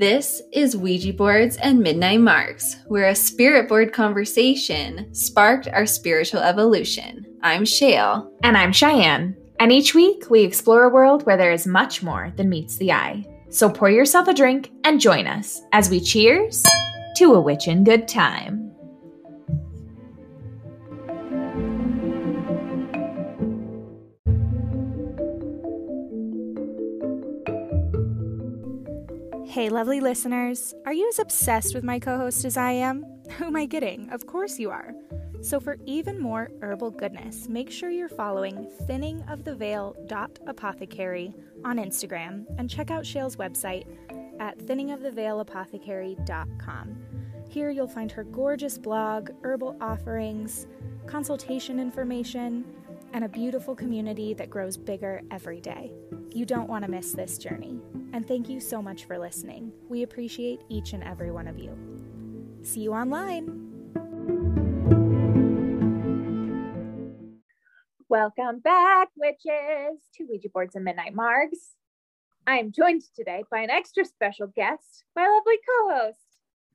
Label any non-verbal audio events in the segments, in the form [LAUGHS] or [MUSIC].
This is Ouija Boards and Midnight Margs, where a spirit board conversation sparked our spiritual evolution. I'm Shale. And I'm Cheyenne. And each week we explore a world where there is much more than meets the eye. So pour yourself a drink and join us as we cheers to a witchin' good time. Hey, lovely listeners. Are you as obsessed with my co host as I am? [LAUGHS] Who am I kidding? Of course you are. So, for even more herbal goodness, make sure you're following thinningoftheveil.apothecary on Instagram and check out Shale's website at thinningoftheveilApothecary.com. Here you'll find her gorgeous blog, herbal offerings, consultation information, and a beautiful community that grows bigger every day. You don't want to miss this journey. And thank you so much for listening. We appreciate each and every one of you. See you online. Welcome back, witches, to Ouija Boards and Midnight Margs. I am joined today by an extra special guest, my lovely co-host,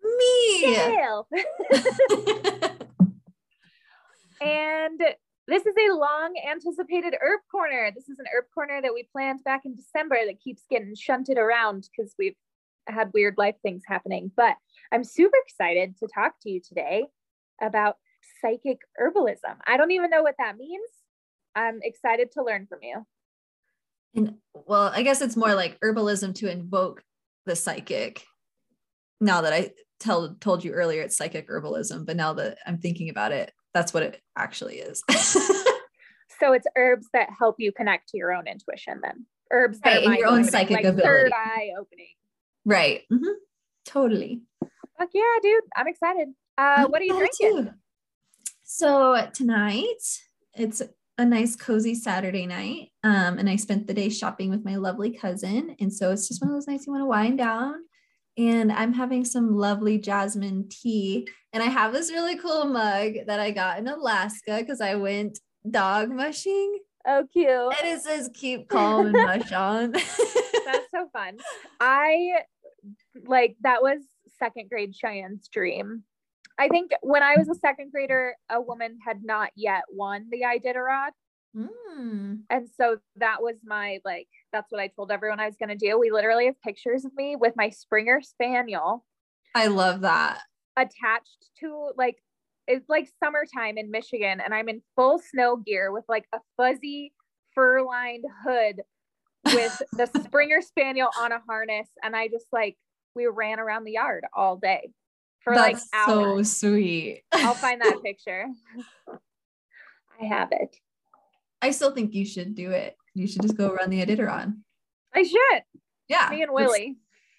Me! [LAUGHS] [LAUGHS] And this is a long anticipated herb corner. This is an herb corner that we planned back in December that keeps getting shunted around because we've had weird life things happening. But I'm super excited to talk to you today about psychic herbalism. I don't even know what that means. I'm excited to learn from you. And well, I guess it's more like herbalism to invoke the psychic. Now that I tell, told you earlier, it's psychic herbalism, but now that I'm thinking about it, that's what it actually is. [LAUGHS] [LAUGHS] so it's herbs that help you connect to your own intuition then. Herbs that right, your own psychic like ability. Third eye opening. Right. Mm-hmm. Totally. Fuck yeah, dude. I'm excited. Uh, what are you drinking? Too. So tonight it's a nice cozy Saturday night. Um, and I spent the day shopping with my lovely cousin. And so it's just one of those nights you want to wind down and I'm having some lovely jasmine tea. And I have this really cool mug that I got in Alaska because I went dog mushing. Oh, cute. And it says keep calm and mush on. [LAUGHS] That's so fun. I like that was second grade Cheyenne's dream. I think when I was a second grader, a woman had not yet won the Iditarod. Mm. And so that was my like, that's what I told everyone I was going to do. We literally have pictures of me with my Springer Spaniel. I love that. Attached to like, it's like summertime in Michigan, and I'm in full snow gear with like a fuzzy fur lined hood with [LAUGHS] the Springer Spaniel on a harness. And I just like, we ran around the yard all day for That's like hours. so sweet. I'll find that [LAUGHS] picture. I have it. I still think you should do it. You should just go run the Iditarod. I should. Yeah. Me and Willie.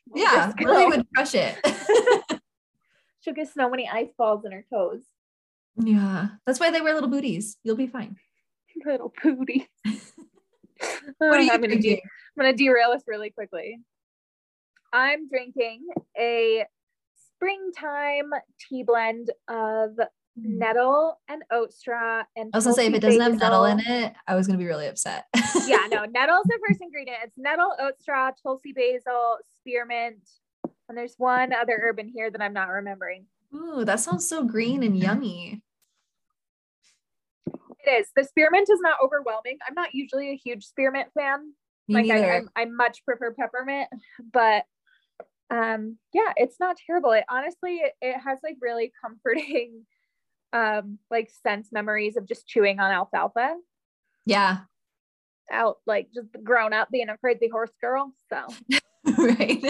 We'll yeah, Willie would crush it. [LAUGHS] She'll get so many ice balls in her toes. Yeah, that's why they wear little booties. You'll be fine. [LAUGHS] Little booties. [LAUGHS] Uh, what are you I'm gonna, de- I'm gonna derail this really quickly. I'm drinking a springtime tea blend of. Nettle and oat straw and I was gonna say if it doesn't have nettle in it, I was gonna be really upset. yeah, no, [LAUGHS] nettle's the first ingredient. It's nettle, oat straw, tulsi basil, spearmint, and there's one other herb in here that I'm not remembering. Ooh, that sounds so green and yummy. It is. The spearmint is not overwhelming. I'm not usually a huge spearmint fan. Me like I, I, I much prefer peppermint, but um yeah, it's not terrible. It honestly it, it has like really [LAUGHS] comforting um like sense memories of just chewing on alfalfa. Yeah. Out like just grown up being a crazy horse girl. So [LAUGHS] right.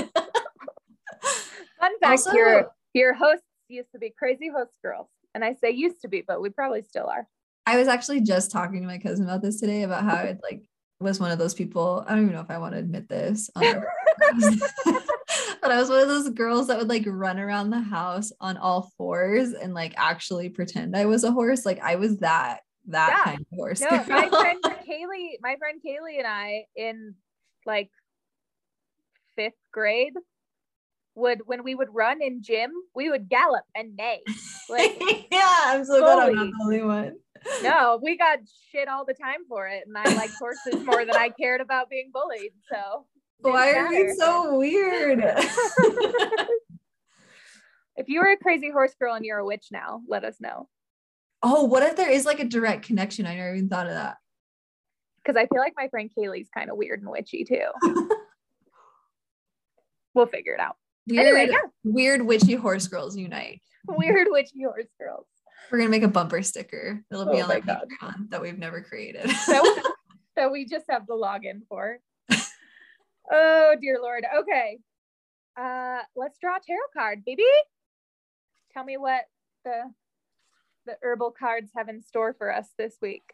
Fun fact also, your your hosts used to be crazy host girls. And I say used to be, but we probably still are. I was actually just talking to my cousin about this today about how it like was one of those people. I don't even know if I want to admit this. [LAUGHS] [LAUGHS] but I was one of those girls that would like run around the house on all fours and like actually pretend I was a horse. Like I was that that yeah. kind of horse. No, my friend [LAUGHS] Kaylee, my friend Kaylee and I in like fifth grade would when we would run in gym, we would gallop and neigh. Like [LAUGHS] yeah, I'm so glad I'm not the only one. No, we got shit all the time for it. And I liked horses more than I cared about being bullied. So Why are you so weird? [LAUGHS] if you were a crazy horse girl and you're a witch now, let us know. Oh, what if there is like a direct connection? I never even thought of that. Because I feel like my friend Kaylee's kind of weird and witchy too. [LAUGHS] we'll figure it out. Weird, anyway, yeah. weird witchy horse girls unite. Weird witchy horse girls. We're gonna make a bumper sticker. It'll be oh on our Patreon that we've never created. that, we, [LAUGHS] that we just have the login for. Oh dear lord. Okay. Uh let's draw a tarot card, baby. Tell me what the the herbal cards have in store for us this week.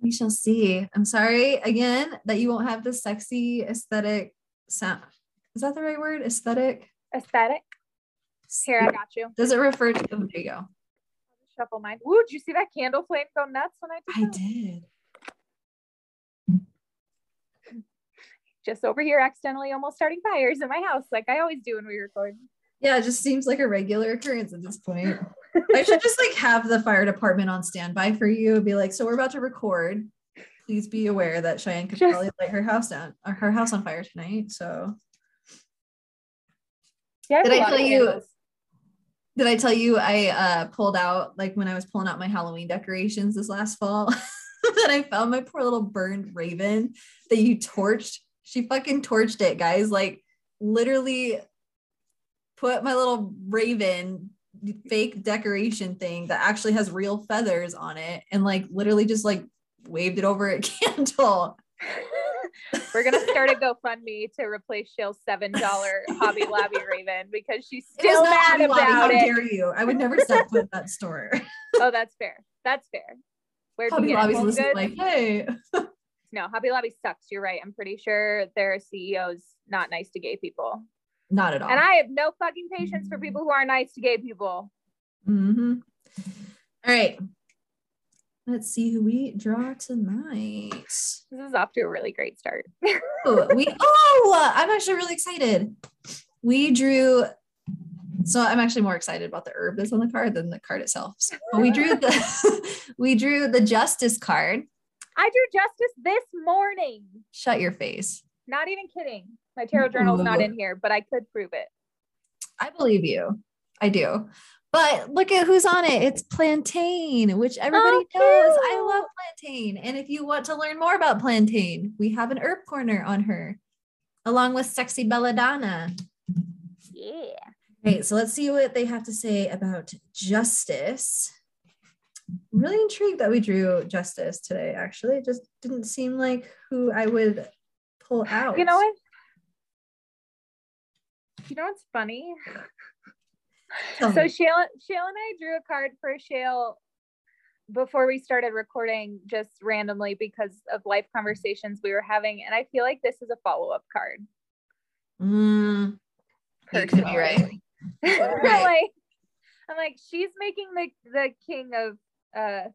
We shall see. I'm sorry again that you won't have the sexy aesthetic sound. Is that the right word? Aesthetic? Aesthetic. Here, I got you. Does it refer to? Oh, there you go shuffle mine. Ooh, did you see that candle flame go nuts when I did? I did. Just over here, accidentally almost starting fires in my house, like I always do when we record. Yeah, it just seems like a regular occurrence at this point. I should just like have the fire department on standby for you. Be like, so we're about to record. Please be aware that Cheyenne could just, probably light her house down or her house on fire tonight. So yeah, did I tell you? Did I tell you I uh, pulled out like when I was pulling out my Halloween decorations this last fall [LAUGHS] that I found my poor little burned raven that you torched. She fucking torched it, guys. Like literally put my little raven fake decoration thing that actually has real feathers on it and like literally just like waved it over a [LAUGHS] candle. We're gonna start a GoFundMe to replace Shale's seven dollar Hobby Lobby Raven because she's still mad about How it. How dare you? I would never set foot that store. [LAUGHS] oh, that's fair. That's fair. Where Hobby Lobby's listening like, hey. [LAUGHS] no, Hobby Lobby sucks. You're right. I'm pretty sure their CEO's not nice to gay people. Not at all. And I have no fucking patience for people who are nice to gay people. Mm-hmm. All right. Let's see who we draw tonight. This is off to a really great start. [LAUGHS] oh, we oh, I'm actually really excited. We drew so I'm actually more excited about the herb that's on the card than the card itself. So we drew the [LAUGHS] we drew the justice card. I drew justice this morning. Shut your face. Not even kidding. My tarot journal is not in here, but I could prove it. I believe you. I do. But look at who's on it. It's plantain, which everybody oh, knows. I love plantain. And if you want to learn more about plantain, we have an herb corner on her, along with sexy belladonna. Yeah. Okay, so let's see what they have to say about justice. I'm really intrigued that we drew justice today, actually. It just didn't seem like who I would pull out. You know what? You know what's funny? so Shale, Shale and I drew a card for Shale before we started recording just randomly because of life conversations we were having. And I feel like this is a follow-up card. Mm, you could be right. [LAUGHS] right. like, I'm like, she's making the the king of uh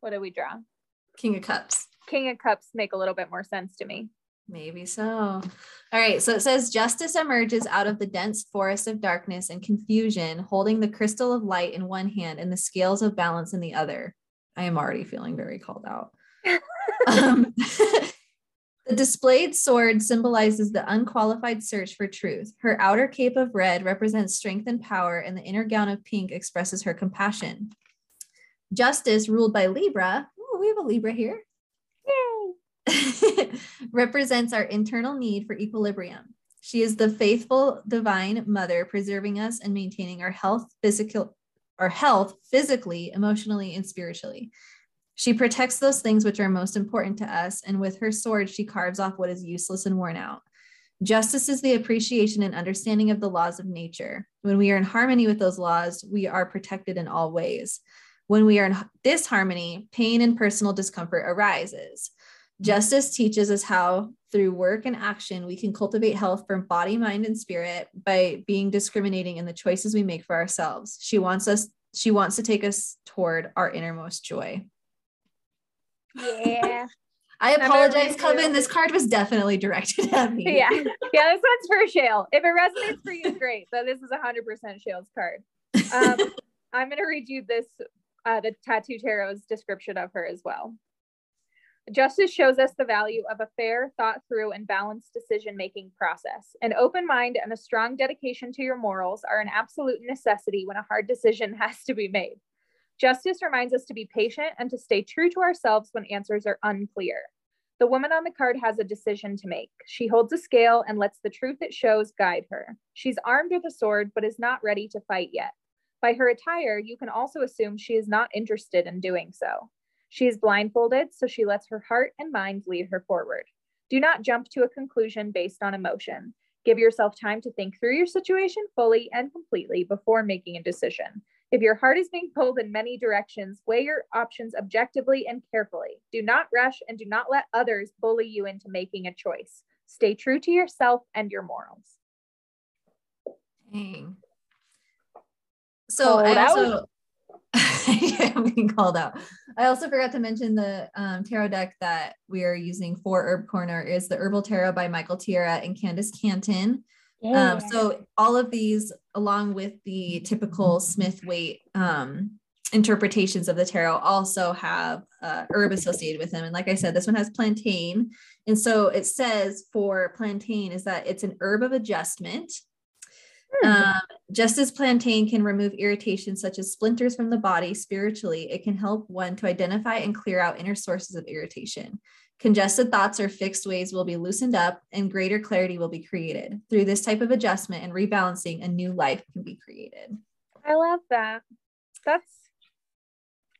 what do we draw? King of Cups. King of Cups make a little bit more sense to me. Maybe so. All right. So it says justice emerges out of the dense forest of darkness and confusion, holding the crystal of light in one hand and the scales of balance in the other. I am already feeling very called out. [LAUGHS] um, [LAUGHS] the displayed sword symbolizes the unqualified search for truth. Her outer cape of red represents strength and power, and the inner gown of pink expresses her compassion. Justice, ruled by Libra. Oh, we have a Libra here. Yay. [LAUGHS] represents our internal need for equilibrium. She is the faithful divine mother preserving us and maintaining our health physical our health physically, emotionally and spiritually. She protects those things which are most important to us and with her sword she carves off what is useless and worn out. Justice is the appreciation and understanding of the laws of nature. When we are in harmony with those laws, we are protected in all ways. When we are in disharmony, pain and personal discomfort arises. Justice teaches us how, through work and action, we can cultivate health for body, mind, and spirit by being discriminating in the choices we make for ourselves. She wants us, she wants to take us toward our innermost joy. Yeah. [LAUGHS] I apologize, Coven. This card was definitely directed at me. Yeah. [LAUGHS] Yeah, this one's for Shale. If it resonates for you, great. So this is 100% Shale's card. Um, [LAUGHS] I'm going to read you this, uh, the Tattoo Tarot's description of her as well. Justice shows us the value of a fair, thought through, and balanced decision making process. An open mind and a strong dedication to your morals are an absolute necessity when a hard decision [LAUGHS] has to be made. Justice reminds us to be patient and to stay true to ourselves when answers are unclear. The woman on the card has a decision to make. She holds a scale and lets the truth it shows guide her. She's armed with a sword, but is not ready to fight yet. By her attire, you can also assume she is not interested in doing so. She is blindfolded, so she lets her heart and mind lead her forward. Do not jump to a conclusion based on emotion. Give yourself time to think through your situation fully and completely before making a decision. If your heart is being pulled in many directions, weigh your options objectively and carefully. Do not rush and do not let others bully you into making a choice. Stay true to yourself and your morals. Dang. So I also [LAUGHS] yeah, I'm being called out. I also forgot to mention the um, tarot deck that we are using for Herb Corner is the Herbal Tarot by Michael Tierra and Candis Cantin. Yeah. Um, so all of these, along with the typical Smith Waite um, interpretations of the tarot, also have uh, herb associated with them. And like I said, this one has plantain. And so it says for plantain is that it's an herb of adjustment Hmm. Um, just as plantain can remove irritation such as splinters from the body spiritually, it can help one to identify and clear out inner sources of irritation. Congested thoughts or fixed ways will be loosened up and greater clarity will be created. Through this type of adjustment and rebalancing, a new life can be created. I love that. That's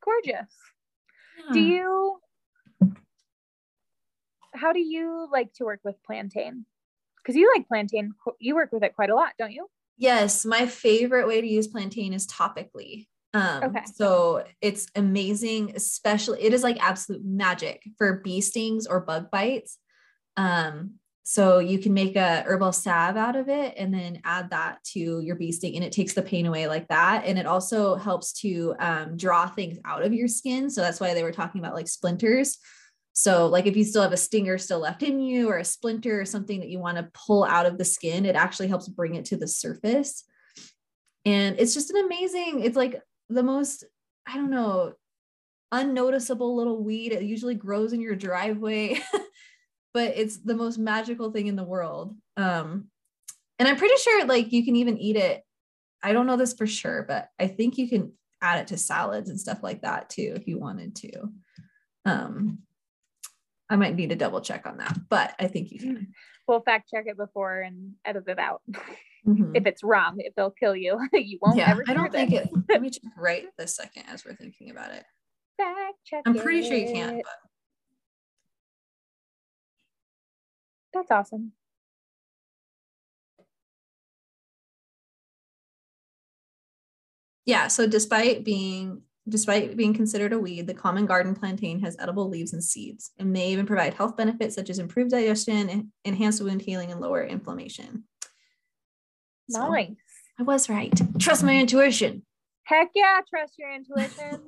gorgeous. Yeah. Do you how do you like to work with plantain? Because you like plantain, you work with it quite a lot, don't you? Yes, my favorite way to use plantain is topically. Um, okay. So it's amazing, especially it is like absolute magic for bee stings or bug bites. Um, so you can make a herbal salve out of it and then add that to your bee sting and it takes the pain away like that. And it also helps to um, draw things out of your skin. So that's why they were talking about like splinters. So, like if you still have a stinger still left in you or a splinter or something that you want to pull out of the skin, it actually helps bring it to the surface. And it's just an amazing, it's like the most, I don't know, unnoticeable little weed. It usually grows in your driveway, [LAUGHS] but it's the most magical thing in the world. Um, and I'm pretty sure like you can even eat it. I don't know this for sure, but I think you can add it to salads and stuff like that too if you wanted to. Um, I might need to double check on that, but I think you can. We'll fact check it before and edit it out. [LAUGHS] Mm-hmm. If it's wrong, if they'll kill you, [LAUGHS] you won't yeah, ever. I don't think it. Let me check right this second as we're thinking about it. Fact check. I'm pretty it. sure you can. But... That's awesome. Yeah. So despite being Despite being considered a weed, the common garden plantain has edible leaves and seeds and may even provide health benefits such as improved digestion, enhanced wound healing, and lower inflammation. Nice. I was right. Trust my intuition. Heck yeah, trust your intuition.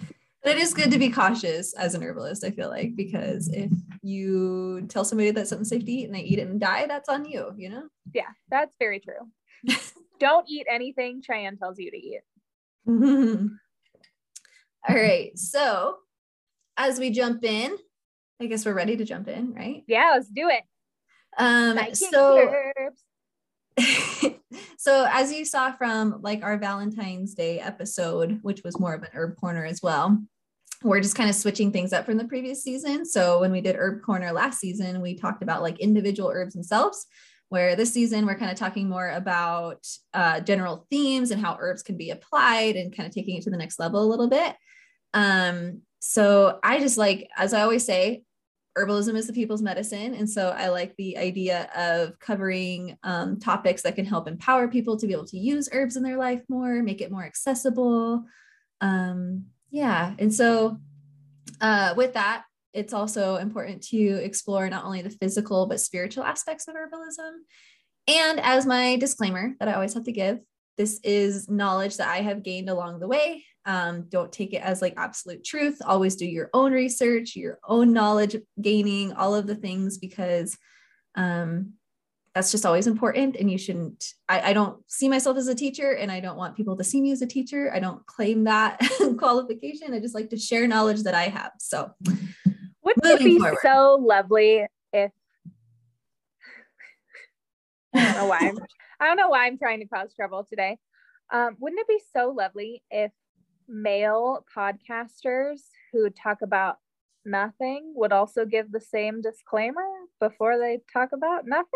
[LAUGHS] but it is good to be cautious as an herbalist, I feel like, because if you tell somebody that something's safe to eat and they eat it and die, that's on you, you know? Yeah, that's very true. [LAUGHS] Don't eat anything Cheyenne tells you to eat. [LAUGHS] All right. So as we jump in, I guess we're ready to jump in, right? Yeah, let's do it. Um, so, [LAUGHS] so as you saw from like our Valentine's Day episode, which was more of an herb corner as well, we're just kind of switching things up from the previous season. So when we did herb corner last season, we talked about like individual herbs themselves. Where this season we're kind of talking more about uh, general themes and how herbs can be applied and kind of taking it to the next level a little bit. Um, so I just like, as I always say, herbalism is the people's medicine. And so I like the idea of covering um, topics that can help empower people to be able to use herbs in their life more, make it more accessible. Um, yeah. And so uh, with that, it's also important to explore not only the physical, but spiritual aspects of herbalism. And as my disclaimer that I always have to give, this is knowledge that I have gained along the way. Um, don't take it as like absolute truth. Always do your own research, your own knowledge gaining, all of the things, because um, that's just always important. And you shouldn't, I, I don't see myself as a teacher and I don't want people to see me as a teacher. I don't claim that [LAUGHS] qualification. I just like to share knowledge that I have. So, Wouldn't it be forward. so lovely if I don't know why I'm [LAUGHS] I don't know why I'm trying to cause trouble today. Um, wouldn't it be so lovely if male podcasters who talk about nothing would also give the same disclaimer before they talk about nothing?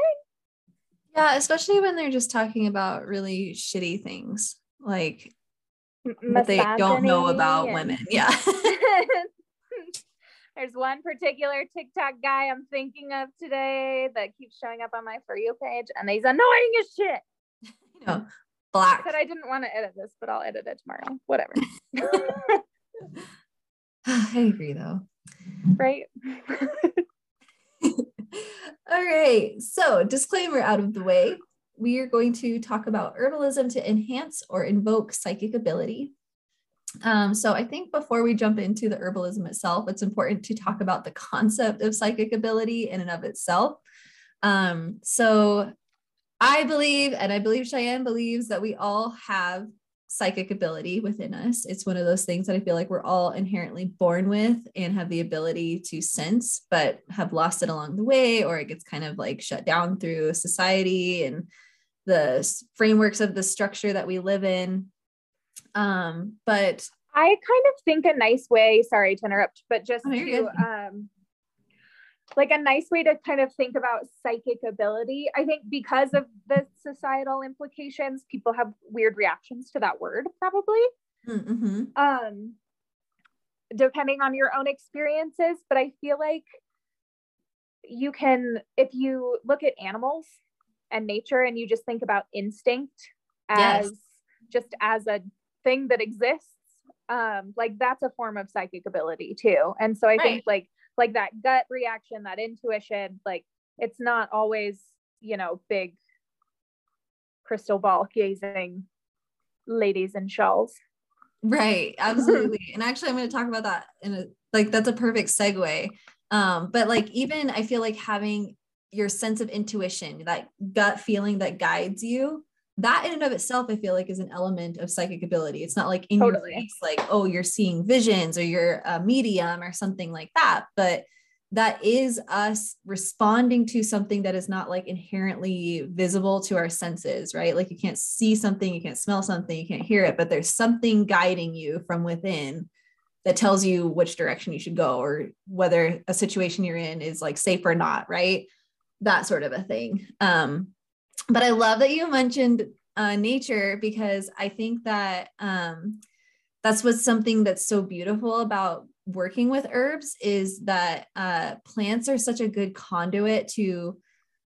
Yeah, especially when they're just talking about really shitty things like what they don't know about and... women. [LAUGHS] Yeah. There's one particular TikTok guy I'm thinking of today that keeps showing up on my For You page, and he's annoying as shit. [LAUGHS] you know, black. I said I didn't want to edit this, but I'll edit it tomorrow. Whatever. [LAUGHS] [LAUGHS] I agree, though. Right. [LAUGHS] All right. So, disclaimer out of the way. We are going to talk about herbalism to enhance or invoke psychic ability. Um, so I think before we jump into the herbalism itself, it's important to talk about the concept of psychic ability in and of itself. Um, so I believe, and I believe Cheyenne believes that we all have psychic ability within us. It's one of those things that I feel like we're all inherently born with and have the ability to sense, but have lost it along the way, or it gets kind of like shut down through society and the frameworks of the structure that we live in. Um, but I kind of think a nice way, sorry to interrupt, but just oh, to um like a nice way to kind of think about psychic ability. I think because of the societal implications, people have weird reactions to that word, probably. Mm-hmm. Um, depending on your own experiences, but I feel like you can, if you look at animals and nature and you just think about instinct as yes. just as a thing that exists um like that's a form of psychic ability too and so i right. think like like that gut reaction that intuition like it's not always you know big crystal ball gazing ladies in shawls. Right [LAUGHS] absolutely. And actually i'm going to talk about that in a like that's a perfect segue. Um but like even i feel like having your sense of intuition that gut feeling that guides you that in and of itself i feel like is an element of psychic ability. It's not like in totally. your face like oh you're seeing visions or you're a medium or something like that but that is us responding to something that is not like inherently visible to our senses right? Like you can't see something you can't smell something you can't hear it but there's something guiding you from within that tells you which direction you should go or whether a situation you're in is like safe or not right? That sort of a thing. Um but I love that you mentioned uh, nature because I think that um, that's what's something that's so beautiful about working with herbs is that uh, plants are such a good conduit to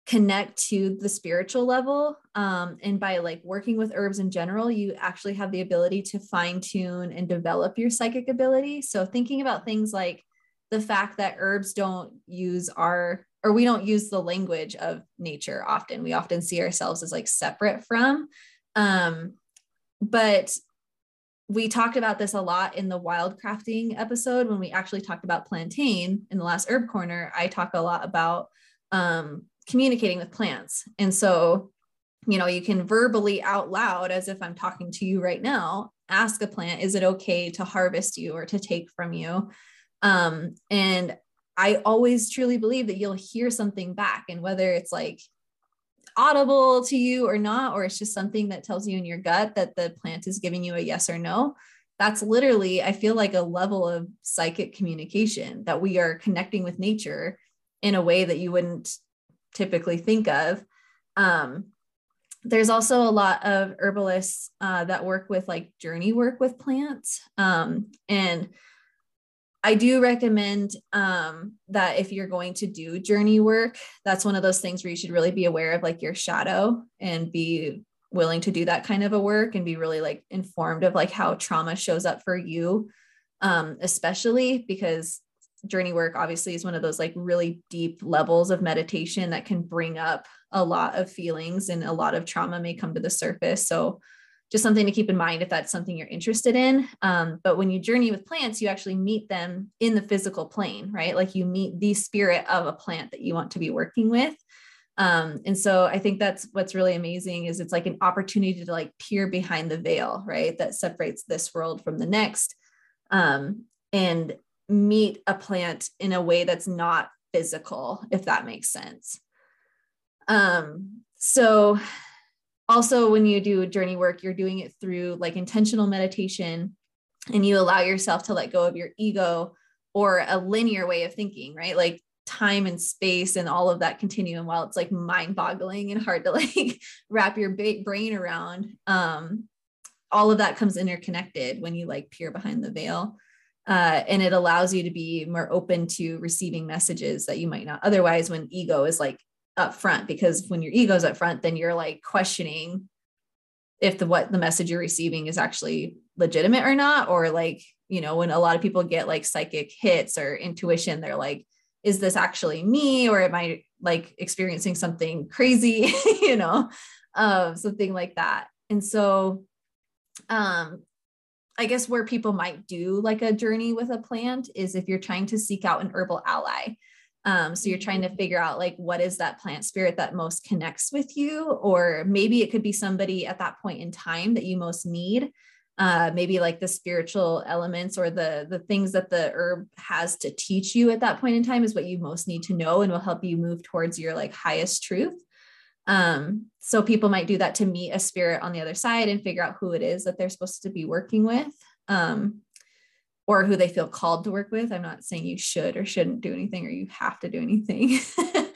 connect to the spiritual level. Um, and by like working with herbs in general you actually have the ability to fine tune and develop your psychic ability. So thinking about things like the fact that herbs don't use our or we don't use the language of nature often. We often see ourselves as like separate from. Um, but we talked about this a lot in the wild crafting episode when we actually talked about plantain in the last herb corner. I talk a lot about um, communicating with plants. And so, you know, you can verbally out loud, as if I'm talking to you right now, ask a plant, is it okay to harvest you or to take from you? Um, and I always truly believe that you'll hear something back. And whether it's like audible to you or not, or it's just something that tells you in your gut that the plant is giving you a yes or no, that's literally, I feel like a level of psychic communication that we are connecting with nature in a way that you wouldn't typically think of. Um, there's also a lot of herbalists uh, that work with like journey work with plants. Um, and I do recommend um, that if you're going to do journey work, that's one of those things where you should really be aware of like your shadow and be willing to do that kind of a work and be really like informed of like how trauma shows up for you, um, especially because journey work obviously is one of those like really deep levels of meditation that can bring up a lot of feelings and a lot of trauma may come to the surface. So just something to keep in mind if that's something you're interested in. Um, but when you journey with plants, you actually meet them in the physical plane, right? Like you meet the spirit of a plant that you want to be working with. Um, and so I think that's what's really amazing is it's like an opportunity to like peer behind the veil, right? That separates this world from the next. Um, and meet a plant in a way that's not physical, if that makes sense. Um, so also when you do journey work, you're doing it through like intentional meditation and you allow yourself to let go of your ego or a linear way of thinking, right? Like time and space and all of that continuum while it's like mind boggling and hard to [LAUGHS] like wrap your brain around um all of that comes interconnected when you like peer behind the veil uh, and it allows you to be more open to receiving messages that you might not otherwise when ego is like up front because when your ego's up front then you're like questioning if the what the message you're receiving is actually legitimate or not or like you know when a lot of people get like psychic hits or intuition they're like is this actually me or am i like experiencing something crazy? [LAUGHS] You know um something like that. And so um i guess where people might do like a journey with a plant is if you're trying to seek out an herbal ally um, so you're trying to figure out like what is that plant spirit that most connects with you? Or maybe it could be somebody at that point in time that you most need. Uh, maybe like the spiritual elements or the the things that the herb has to teach you at that point in time is what you most need to know and will help you move towards your like highest truth. Um, so people might do that to meet a spirit on the other side and figure out who it is that they're supposed to be working with. Um, or who they feel called to work with. I'm not saying you should or shouldn't do anything or you have to do anything. [LAUGHS]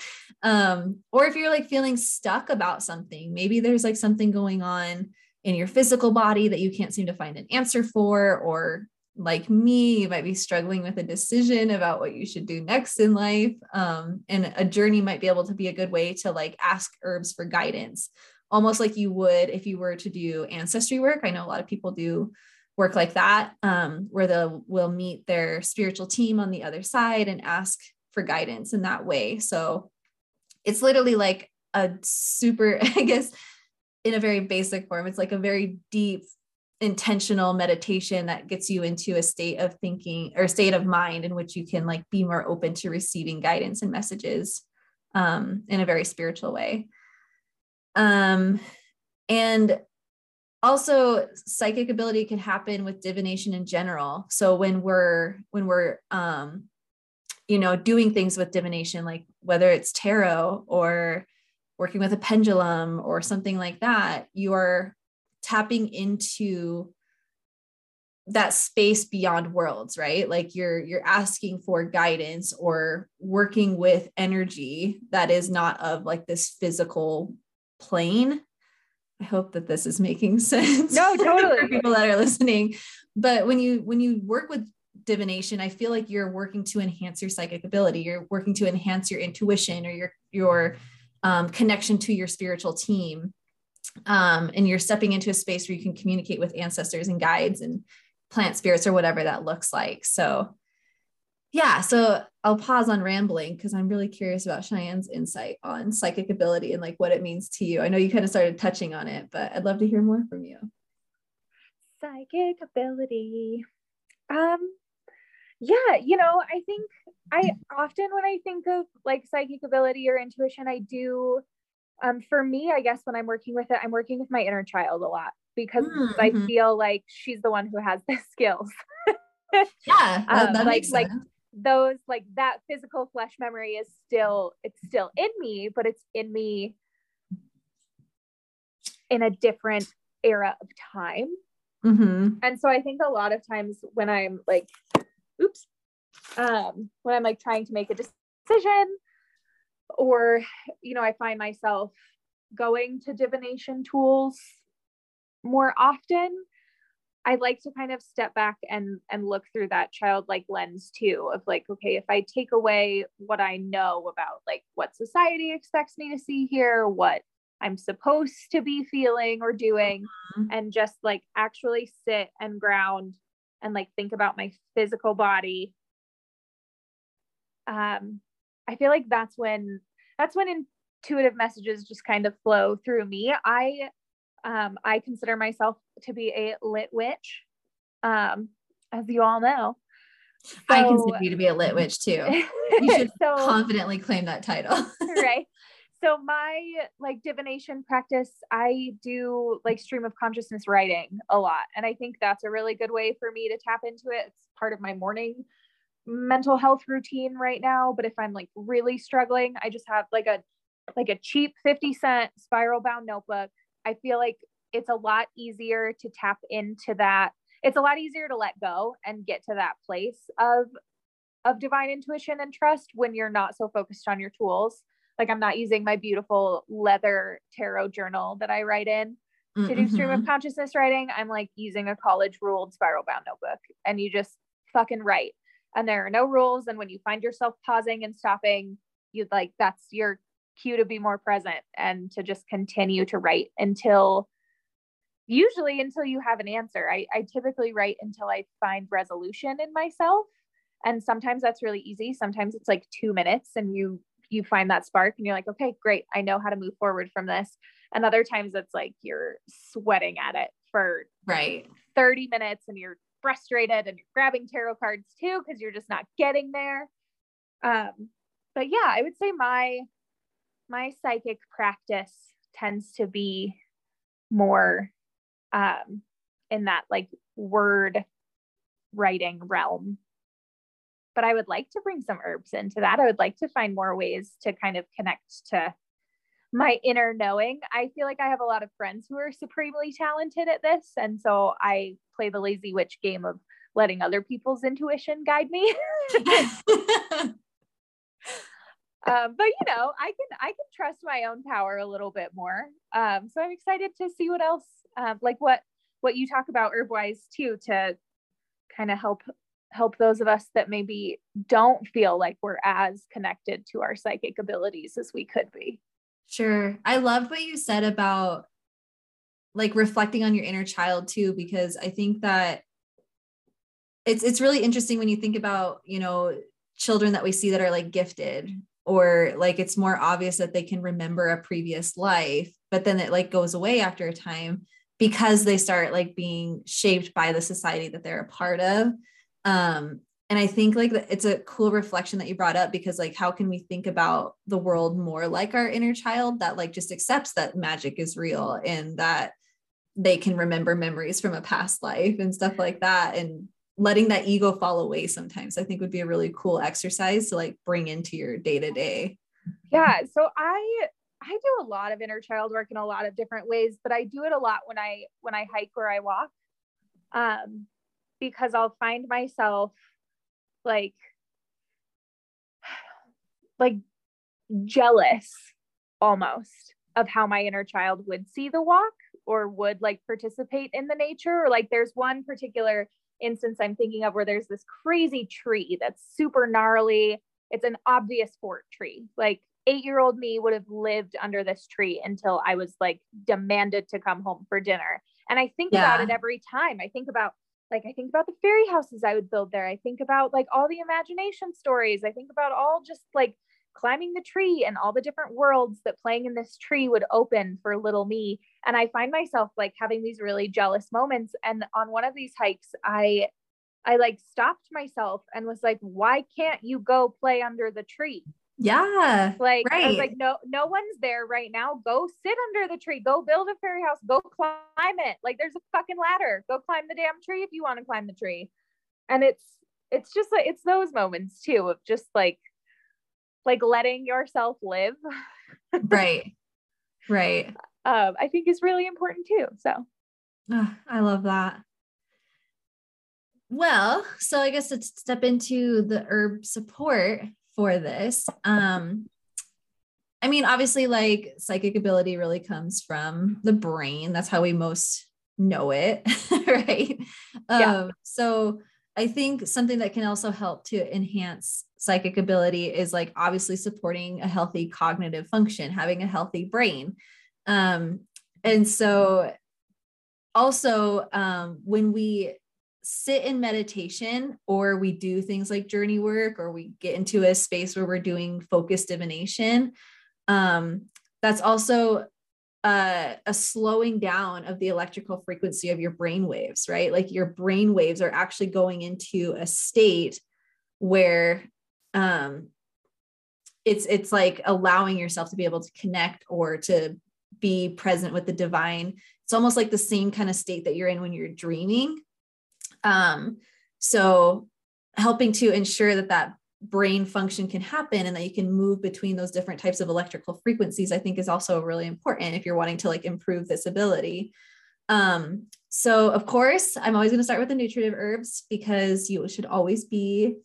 Um, or if you're like feeling stuck about something maybe there's like something going on in your physical body that you can't seem to find an answer for or like me you might be struggling with a decision about what you should do next in life um, and a journey might be able to be a good way to like ask herbs for guidance. Almost like you would if you were to do ancestry work. I know a lot of people do work like that um, where they'll will meet their spiritual team on the other side and ask for guidance in that way so it's literally like a super [LAUGHS] i guess in a very basic form. It's like a very deep, intentional meditation that gets you into a state of thinking or state of mind in which you can like be more open to receiving guidance and messages um, in a very spiritual way. Um, and also psychic ability can happen with divination in general. So when we're when we're um, you know doing things with divination, like whether it's tarot or working with a pendulum or something like that, you are tapping into that space beyond worlds right like you're you're asking for guidance or working with energy that is not of like this physical plane i hope that this is making [LAUGHS] sense no [LAUGHS] totally for people that are listening but when you when you work with divination i feel like you're working to enhance your psychic ability you're working to enhance your intuition or your your um, connection to your spiritual team. Um, and you're stepping into a space where you can communicate with ancestors and guides and plant spirits or whatever that looks like. So, yeah, so I'll pause on rambling because I'm really curious about Cheyenne's insight on psychic ability and like what it means to you. I know you kind of started touching on it, but I'd love to hear more from you. Psychic ability. Um, yeah, you know, I think I often when I think of like psychic ability or intuition, I do um for me, I guess when I'm working with it, I'm working with my inner child a lot because mm-hmm. I feel like she's the one who has the [LAUGHS] skills. yeah, that, um, that like like those like that physical flesh memory is still it's still in me, but it's in me in a different era of time. Mm-hmm. And so I think a lot of times when I'm like, oops, um, when I'm like trying to make a decision or, you know, I find myself going to divination tools more often. I like to kind of step back and and look through that childlike lens too of like okay if I take away what I know about like what society expects me to see here what I'm supposed to be feeling or doing mm-hmm. and just like actually sit and ground and like think about my physical body um, I feel like that's when that's when intuitive messages just kind of flow through me. I um, I consider myself to be a lit witch, um, as you all know. So, I consider you to be a lit witch too. You should [LAUGHS] so, confidently claim that title. [LAUGHS] right. So my like divination practice, I do like stream of consciousness writing a lot. And I think that's a really good way for me to tap into it. It's part of my morning mental health routine right now, but if I'm like really struggling, I just have like a like a cheap 50 cent spiral bound notebook. I feel like it's a lot easier to tap into that. It's a lot easier to let go and get to that place of of divine intuition and trust when you're not so focused on your tools. Like I'm not using my beautiful leather tarot journal that I write in mm-hmm. to do stream of mm-hmm. consciousness writing. I'm like using a college ruled spiral bound notebook and you just fucking write. And there are no rules. And when you find yourself pausing and stopping, you like that's your cue to be more present and to just continue to write until usually until you have an answer. I, I typically write until I find resolution in myself. And sometimes that's really easy. Sometimes it's like two minutes and you you find that spark and you're like, okay, great. I know how to move forward from this. And other times it's like you're sweating at it for right 30 minutes and you're frustrated and you're grabbing tarot cards too because you're just not getting there. Um, but yeah, I would say my my psychic practice tends to be more um, in that like word writing realm. But I would like to bring some herbs into that. I would like to find more ways to kind of connect to my inner knowing. I feel like I have a lot of friends who are supremely talented at this. And so I play the lazy witch game of letting other people's intuition guide me. [LAUGHS] [LAUGHS] [LAUGHS] um, but you know, I can I can trust my own power a little bit more. Um, so I'm excited to see what else, um, like what what you talk about herbwise too, to kind of help help those of us that maybe don't feel like we're as connected to our psychic abilities as we could be. Sure. I loved what you said about like reflecting on your inner child too, because I think that it's it's really interesting when you think about, you know, children that we see that are like gifted or like it's more obvious that they can remember a previous life but then it like goes away after a time because they start like being shaped by the society that they're a part of. Um and i think like it's a cool reflection that you brought up because like how can we think about the world more like our inner child that like just accepts that magic is real and that they can remember memories from a past life and stuff like that? And letting that ego fall away sometimes i think would be a really cool exercise to like bring into your day to day yeah so i i do a lot of inner child work in a lot of different ways but i do it a lot when i when i hike or i walk um because i'll find myself like [SIGHS] like jealous almost of how my inner child would see the walk or would like participate in the nature or like there's one particular instance I'm thinking of where there's this crazy tree that's super gnarly. It's an obvious fort tree. Like eight year old me would have lived under this tree until I was like demanded to come home for dinner. And I think yeah. about it every time. I think about like I think about the fairy houses I would build there. I think about like all the imagination stories. I think about all just like climbing the tree and all the different worlds that playing in this tree would open for little me. And i find myself like having these really jealous moments. And on one of these hikes i i like stopped myself and was like why can't you go play under the tree? Yeah like right. i was like no no one's there right now. Go sit under the tree. Go build a fairy house. Go climb it. Like there's a fucking ladder. Go climb the damn tree if you want to climb the tree. And it's it's just like it's those moments too of just like like letting yourself live. Right. Right. [LAUGHS] Um, i think is really important too so. Oh, i love that. Well so i guess let's step into the herb support for this. Um i mean obviously like psychic ability really comes from the brain. That's how we most know it [LAUGHS] right? Yeah. um so i think something that can also help to enhance psychic ability is like obviously supporting a healthy cognitive function, having a healthy brain. Um, and so also um, when we sit in meditation or we do things like journey work or we get into a space where we're doing focused divination, um, that's also a, a, slowing down of the electrical frequency of your brain waves, right? Like your brain waves are actually going into a state where um it's it's like allowing yourself to be able to connect or to be present with the divine. It's almost like the same kind of state that you're in when you're dreaming. Um so helping to ensure that that brain function can happen and that you can move between those different types of electrical frequencies i think is also really important if you're wanting to like improve this ability. Um so of course i'm always going to start with the nutritive herbs because you should always be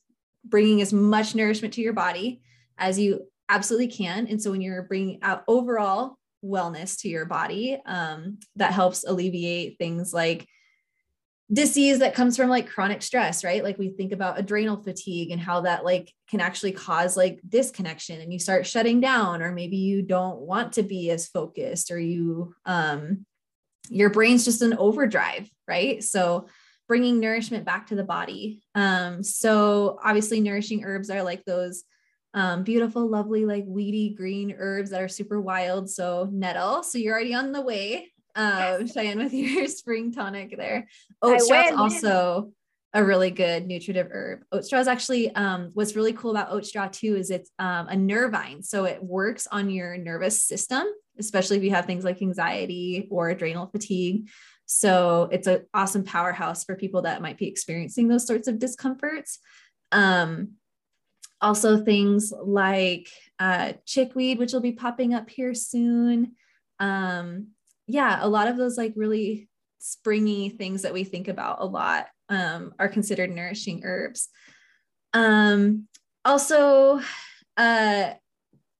bringing as much nourishment to your body as you absolutely can and so when you're bringing out overall wellness to your body um that helps alleviate things like disease that comes from like chronic stress, right? Like we think about adrenal fatigue and how that like can actually cause like disconnection and you start shutting down or maybe you don't want to be as focused or you um your brain's just an overdrive, right? So bringing nourishment back to the body. Um so obviously nourishing herbs are like those um, beautiful, lovely, like weedy green herbs that are super wild. So nettle. So you're already on the way uh, Cheyenne with [LAUGHS] your spring tonic there. Oat straw is also a really good nutritive herb. Oat straw is actually um, what's really cool about oat straw too is it's um, a nervine, so it works on your nervous system, especially if you have things like anxiety or adrenal fatigue. So it's an awesome powerhouse for people that might be experiencing those sorts of discomforts. Um, also, things like uh, chickweed, which will be popping up here soon. Um, yeah, a lot of those like really springy things that we think about a lot um, are considered nourishing herbs. Um, also, uh,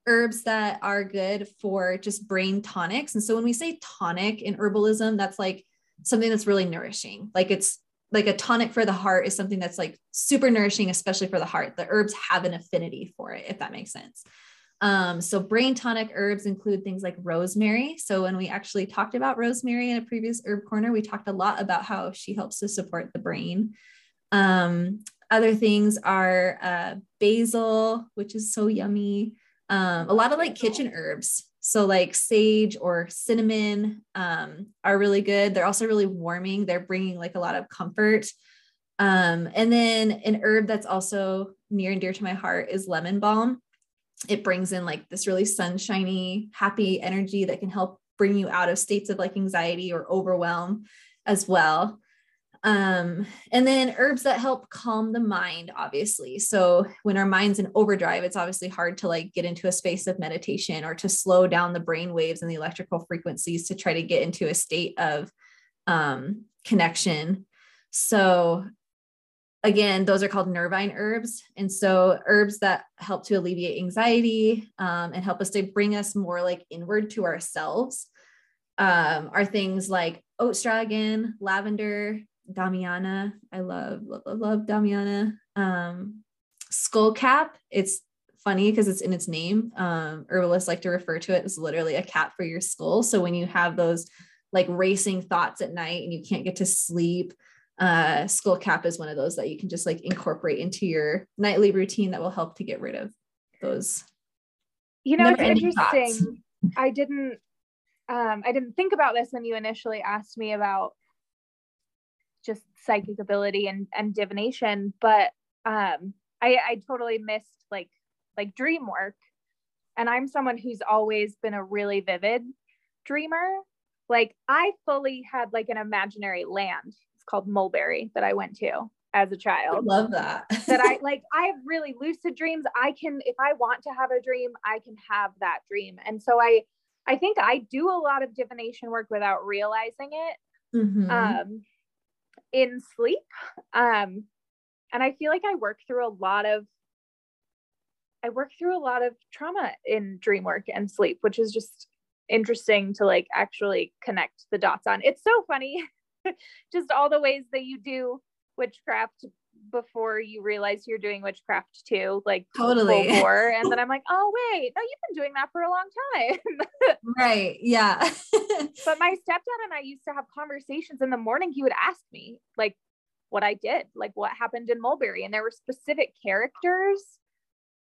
herbs that are good for just brain tonics. And so when we say tonic in herbalism, that's like something that's really nourishing. Like it's like a tonic for the heart is something that's like super nourishing, especially for the heart. The herbs have an affinity for it, if that makes sense. Um, so brain tonic herbs include things like rosemary. So when we actually talked about rosemary in a previous herb corner, we talked a lot about how she helps to support the brain. Um, other things are uh, basil, which is so yummy. Um, a lot of like kitchen herbs. So like sage or cinnamon um, are really good. They're also really warming. They're bringing like a lot of comfort. Um, and then an herb that's also near and dear to my heart is lemon balm it brings in like this really sunshiny, happy energy that can help bring you out of states of like anxiety or overwhelm as well. Um, and then herbs that help calm the mind, obviously. So when our mind's in overdrive, it's obviously hard to like get into a space of meditation or to slow down the brain waves and the electrical frequencies to try to get into a state of um, connection. So again, those are called nervine herbs. And so herbs that help to alleviate anxiety um, and help us to bring us more like inward to ourselves um, are things like oat straw again, lavender, damiana. I love, love, love, love damiana. Um, skullcap. It's funny because it's in its name. Um, herbalists like to refer to it as literally a cap for your skull. So when you have those like racing thoughts at night and you can't get to sleep, uh, skull cap is one of those that you can just like incorporate into your nightly routine that will help to get rid of those you know it's interesting thoughts. i didn't um, i didn't think about this when you initially asked me about just psychic ability and, and divination but um, I, I totally missed like like dream work and i'm someone who's always been a really vivid dreamer like i fully had like an imaginary land It's called Mulberry that I went to as a child. I love that. that I [LAUGHS] like I have really lucid dreams. I can if I want to have a dream, I can have that dream. And so I I think I do a lot of divination work without realizing it. Mm-hmm. Um in sleep. Um and I feel like I work through a lot of I work through a lot of trauma in dream work and sleep, which is just interesting to like actually connect the dots on. It's so funny [LAUGHS] just all the ways that you do witchcraft before you realize you're doing witchcraft too, like totally. Before, and then [LAUGHS] I'm like, oh wait, no, you've been doing that for a long time. [LAUGHS] right. Yeah. [LAUGHS] but my stepdad and I used to have conversations in the morning. He would ask me like what I did, like what happened in Mulberry, and there were specific characters.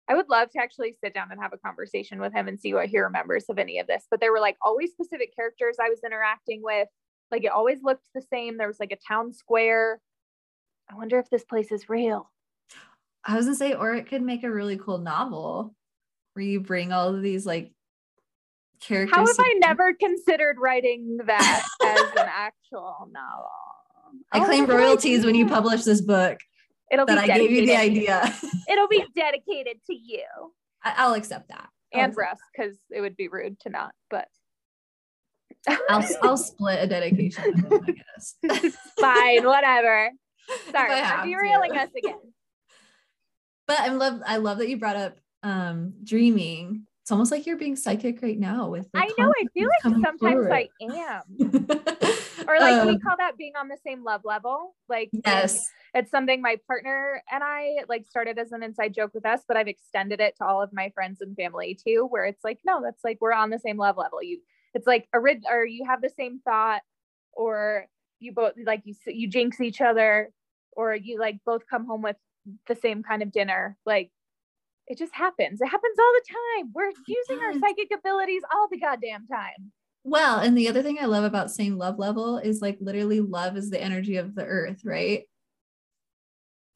I would love to actually sit down and have a conversation with him and see what he remembers of any of this. But there were like always specific characters I was interacting with like it always looked the same. There was like a town square. I wonder if this place is real. I was gonna say, or it could make a really cool novel where you bring all of these like characters. How have I never considered writing that as an [LAUGHS] actual novel? I oh, claim oh, royalties when you publish this book. It'll that be I gave you the idea. [LAUGHS] It'll be dedicated to you I- I'll accept that. I'll and accept Russ because it would be rude to not. But I'll I'll split a dedication. [LAUGHS] I guess. fine, whatever. [LAUGHS] Sorry, I'm derailing to. us again. [LAUGHS] But I love I love that you brought up um dreaming. It's almost like you're being psychic right now with I know. I feel like sometimes forward. I am. [LAUGHS] Or like we Um, call that being on the same love level. Like yes. it's something my partner and I like started as an inside joke with us, but I've extended it to all of my friends and family too, where it's like, no, that's like we're on the same love level. You, it's like a or you have the same thought, or you both like you you jinx each other, or you like both come home with the same kind of dinner. Like it just happens. It happens all the time. We're using our psychic abilities all the goddamn time. Well, and the other thing I love about same love level is like literally love is the energy of the earth, right?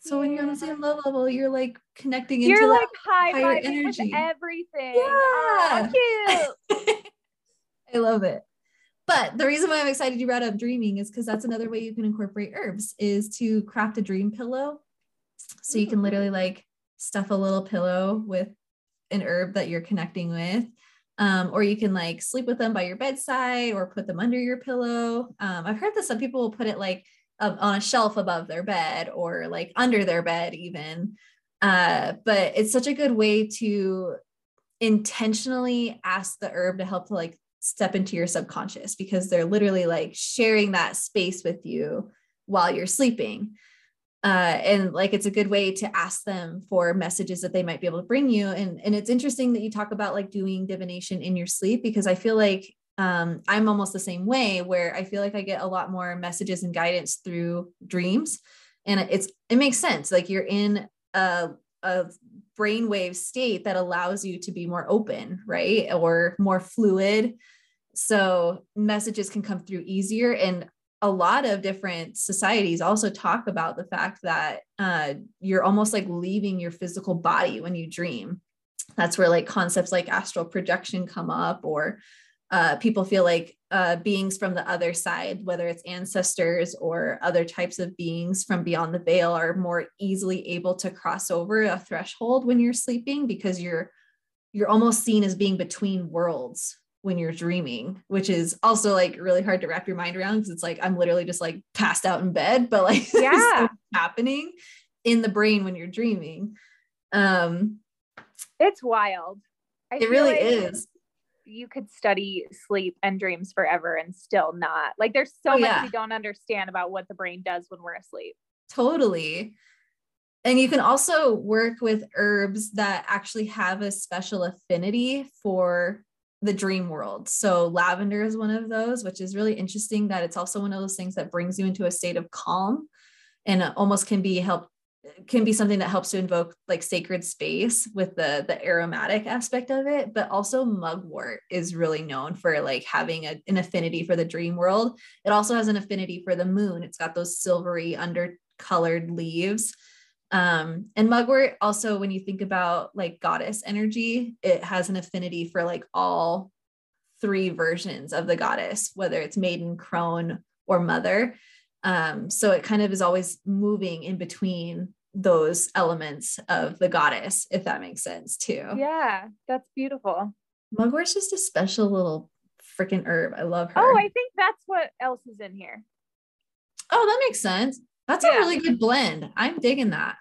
So when you're on the same love level, you're like connecting into You're like high higher energy. everything. Aw, cute. [LAUGHS] I love it. But the reason why I'm excited you brought up dreaming is because that's another way you can incorporate herbs is to craft a dream pillow. So you can literally like stuff a little pillow with an herb that you're connecting with. Um, or you can like sleep with them by your bedside or put them under your pillow. Um, I've heard that some people will put it like uh, on a shelf above their bed or like under their bed, even. Uh, but it's such a good way to intentionally ask the herb to help to like step into your subconscious because they're literally like sharing that space with you while you're sleeping. Uh, and like it's a good way to ask them for messages that they might be able to bring you. And and it's interesting that you talk about like doing divination in your sleep because I feel like um, I'm almost the same way where I feel like I get a lot more messages and guidance through dreams, and it's it makes sense. Like you're in a a brainwave state that allows you to be more open, right? Or more fluid. So messages can come through easier. And a lot of different societies also talk about the fact that uh, you're almost like leaving your physical body when you dream. That's where like concepts like astral projection come up, or uh, people feel like uh, beings from the other side, whether it's ancestors or other types of beings from beyond the veil, are more easily able to cross over a threshold when you're sleeping because you're you're almost seen as being between worlds when you're dreaming, which is also like really hard to wrap your mind around because it's like I'm literally just like passed out in bed, but like [LAUGHS] Yeah. happening in the brain when you're dreaming. Um, It's wild. I it really like is. You could study sleep and dreams forever and still not. Like there's so Oh, much yeah. we don't understand about what the brain does when we're asleep. Totally. And you can also work with herbs that actually have a special affinity for the dream world. So lavender is one of those, which is really interesting that it's also one of those things that brings you into a state of calm and almost can be help can be something that helps to invoke like sacred space with the the aromatic aspect of it but also mugwort is really known for like having a, an affinity for the dream world. It also has an affinity for the moon. It's got those silvery undercolored leaves. Um and mugwort also when you think about like goddess energy it has an affinity for like all three versions of the goddess whether it's maiden crone or mother um so it kind of is always moving in between those elements of the goddess if that makes sense too Yeah, that's beautiful. mugwort's just a special little freaking herb i love her Oh, I think that's what else is in here. oh that makes sense that's Yeah. a really good blend i'm digging that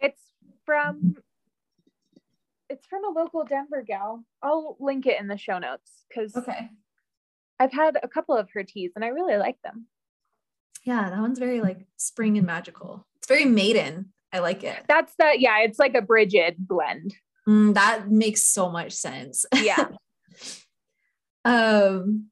It's from it's from a local Denver gal. I'll link it in the show notes because okay I've had a couple of her teas and I really like them. Yeah that one's very like spring and magical it's very maiden i like it That's the yeah, it's like a Bridget blend. Mm, that makes so much sense Yeah. [LAUGHS] Um,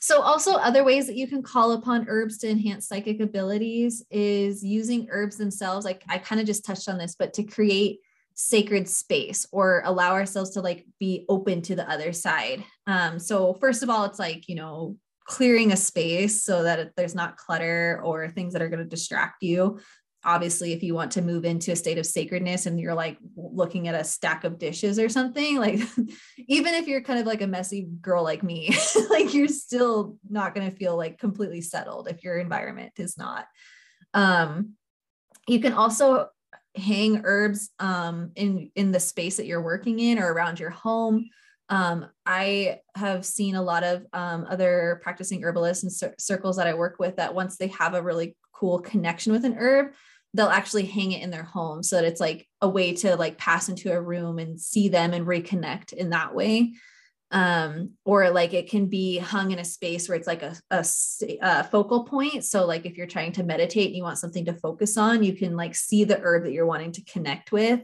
so also other ways that you can call upon herbs to enhance psychic abilities is using herbs themselves. Like I kind of just touched on this, but to create sacred space or allow ourselves to like be open to the other side. Um, so first of all, it's like, you know, clearing a space so that there's not clutter or things that are going to distract you. Obviously, if you want to move into a state of sacredness and you're like looking at a stack of dishes or something, like [LAUGHS] even if you're kind of like a messy girl like me, [LAUGHS] like you're still not going to feel like completely settled if your environment is not. Um, you can also hang herbs um, in in the space that you're working in or around your home. Um, I have seen a lot of um, other practicing herbalists and cir- circles that I work with that once they have a really cool connection with an herb, they'll actually hang it in their home so that it's like a way to like pass into a room and see them and reconnect in that way um, or like it can be hung in a space where it's like a, a, a, focal point. So like if you're trying to meditate and you want something to focus on, you can like see the herb that you're wanting to connect with.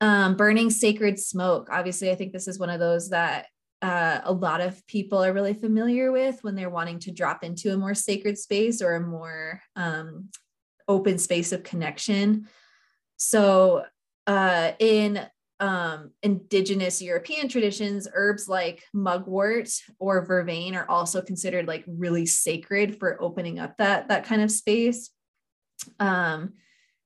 Um, burning sacred smoke. Obviously, I think this is one of those that uh, a lot of people are really familiar with when they're wanting to drop into a more sacred space or a more um, open space of connection. So uh, in um, indigenous European traditions, herbs like mugwort or vervain are also considered like really sacred for opening up that that kind of space. Um,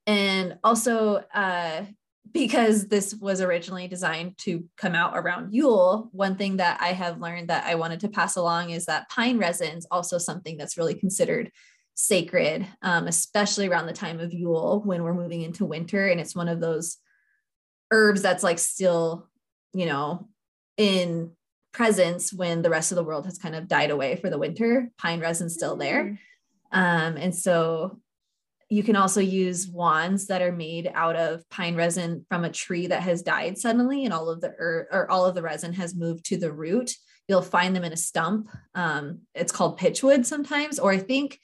and also uh, because this was originally designed to come out around Yule, one thing that I have learned that I wanted to pass along is that pine resin is also something that's really considered sacred, um, especially around the time of Yule when we're moving into winter. And it's one of those herbs that's like still, you know, in presence when the rest of the world has kind of died away for the winter. Pine resin's still there. Mm. Um, and so you can also use wands that are made out of pine resin from a tree that has died suddenly and all of the er- or all of the resin has moved to the root. You'll find them in a stump. Um, it's called pitchwood sometimes, or I think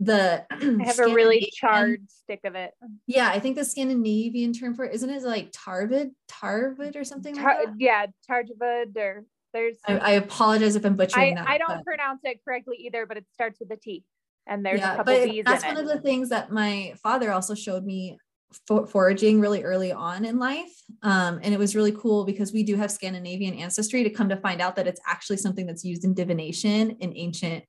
the I have a [CLEARS THROAT] really charred stick of it. Yeah, I think the Scandinavian term for it isn't it like tarvid, tarvid or something Tar- like that? Yeah, tarvid or there's I, I, apologize if I'm butchering I, that. I don't but... pronounce it correctly either, but it starts with a T. And there's yeah, a couple but That's one it. of the things that my father also showed me for- foraging really early on in life. Um, and it was really cool because we do have Scandinavian ancestry to come to find out that it's actually something that's used in divination in ancient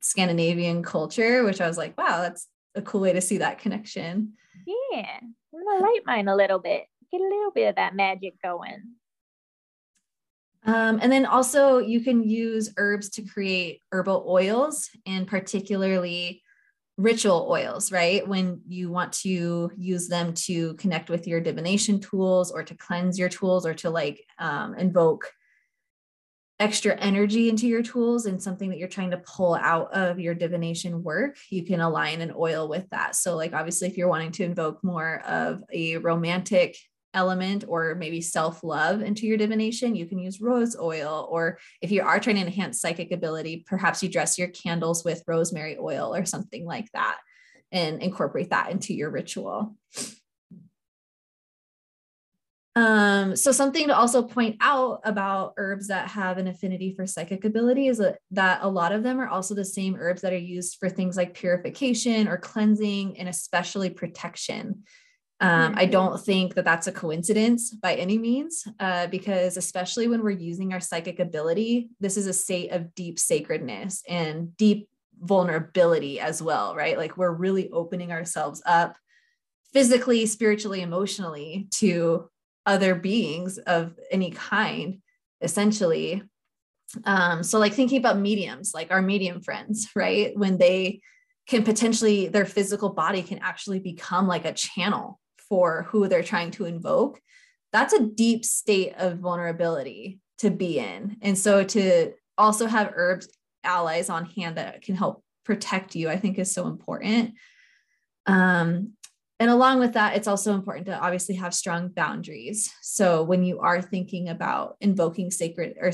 Scandinavian culture, which I was like, wow, that's a cool way to see that connection. Yeah, I'm gonna light mine a little bit, get a little bit of that magic going. Um, and then also you can use herbs to create herbal oils and particularly ritual oils, right? When you want to use them to connect with your divination tools or to cleanse your tools or to like um, invoke extra energy into your tools and something that you're trying to pull out of your divination work, you can align an oil with that. So, like, obviously, if you're wanting to invoke more of a romantic element or maybe self love into your divination, you can use rose oil. Or if you are trying to enhance psychic ability, perhaps you dress your candles with rosemary oil or something like that and incorporate that into your ritual. Um, so something to also point out about herbs that have an affinity for psychic ability is that, that a lot of them are also the same herbs that are used for things like purification or cleansing and especially protection. Um, mm-hmm. I don't think that that's a coincidence by any means, uh, because especially when we're using our psychic ability, this is a state of deep sacredness and deep vulnerability as well, right? Like we're really opening ourselves up physically, spiritually, emotionally to other beings of any kind, essentially. Um, so, like thinking about mediums, like our medium friends, right? When they can potentially, their physical body can actually become like a channel for who they're trying to invoke. That's a deep state of vulnerability to be in. And so, to also have herbs allies on hand that can help protect you, I think is so important. Um, and along with that, it's also important to obviously have strong boundaries. So when you are thinking about invoking sacred or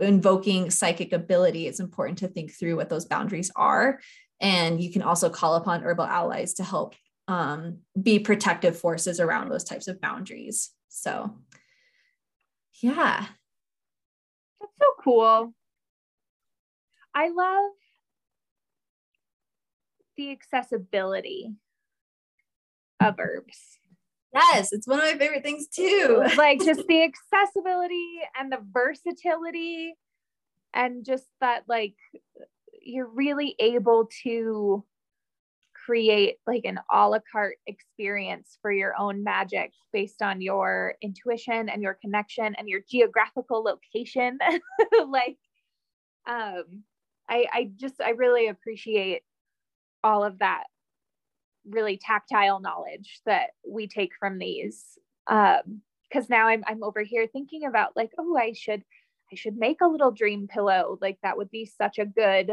invoking psychic ability, it's important to think through what those boundaries are. And you can also call upon herbal allies to help um, be protective forces around those types of boundaries. So, yeah. That's so cool. I love the accessibility of herbs. Yes, it's one of my favorite things too. [LAUGHS] like just the accessibility and the versatility and just that like you're really able to create like an a la carte experience for your own magic based on your intuition and your connection and your geographical location [LAUGHS] like um i i just i really appreciate all of that really tactile knowledge that we take from these. Um, because now I'm I'm over here thinking about like, oh, I should I should make a little dream pillow. Like that would be such a good,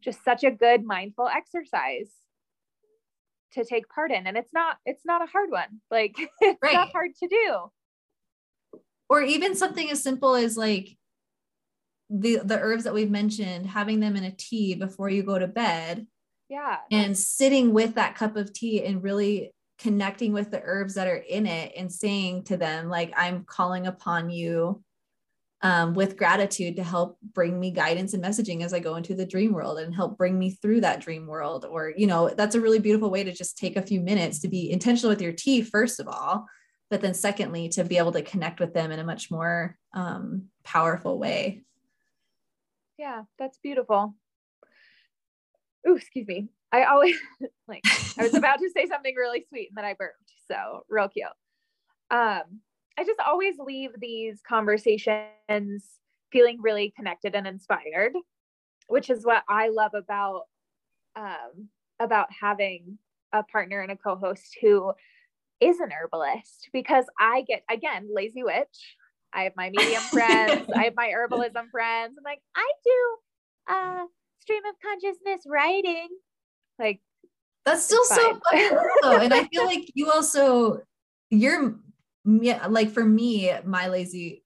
just such a good mindful exercise to take part in. And it's not, it's not a hard one. Like [LAUGHS] it's right. not hard to do. Or even something as simple as like the the herbs that we've mentioned, having them in a tea before you go to bed. Yeah. And sitting with that cup of tea and really connecting with the herbs that are in it and saying to them like i'm calling upon you um, with gratitude to help bring me guidance and messaging as I go into the dream world and help bring me through that dream world. Or, you know, that's a really beautiful way to just take a few minutes to be intentional with your tea, first of all, but then secondly, to be able to connect with them in a much more um, powerful way. Yeah, that's beautiful. Oh, excuse me. I always [LAUGHS] like, I was about to say something really sweet and then I burped. So, real cute. Um, I just always leave these conversations feeling really connected and inspired, which is what I love about um, about having a partner and a co-host who is an herbalist because I get again lazy witch. I have my medium [LAUGHS] friends, I have my herbalism friends. I'm like, I do uh stream of consciousness writing. Like that's still so fun. and I feel [LAUGHS] like you also you're yeah, like for me, my lazy,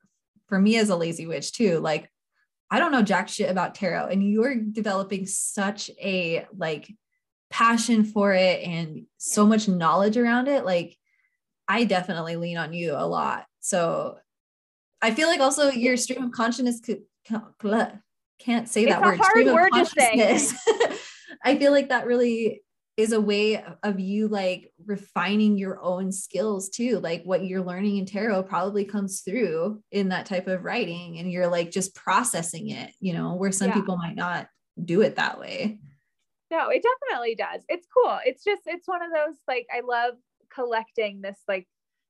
for me as a lazy witch too, like I don't know jack shit about tarot, and you're developing such a like passion for it and so much knowledge around it. Like I definitely lean on you a lot. So I feel like also your stream of consciousness could can't say that it's word. stream of consciousness. [LAUGHS] I feel like that really is a way of you like refining your own skills too like what you're learning in tarot probably comes through in that type of writing and you're like just processing it you know where some yeah. people might not do it that way. No it definitely does. It's cool. It's just it's one of those like i love collecting this like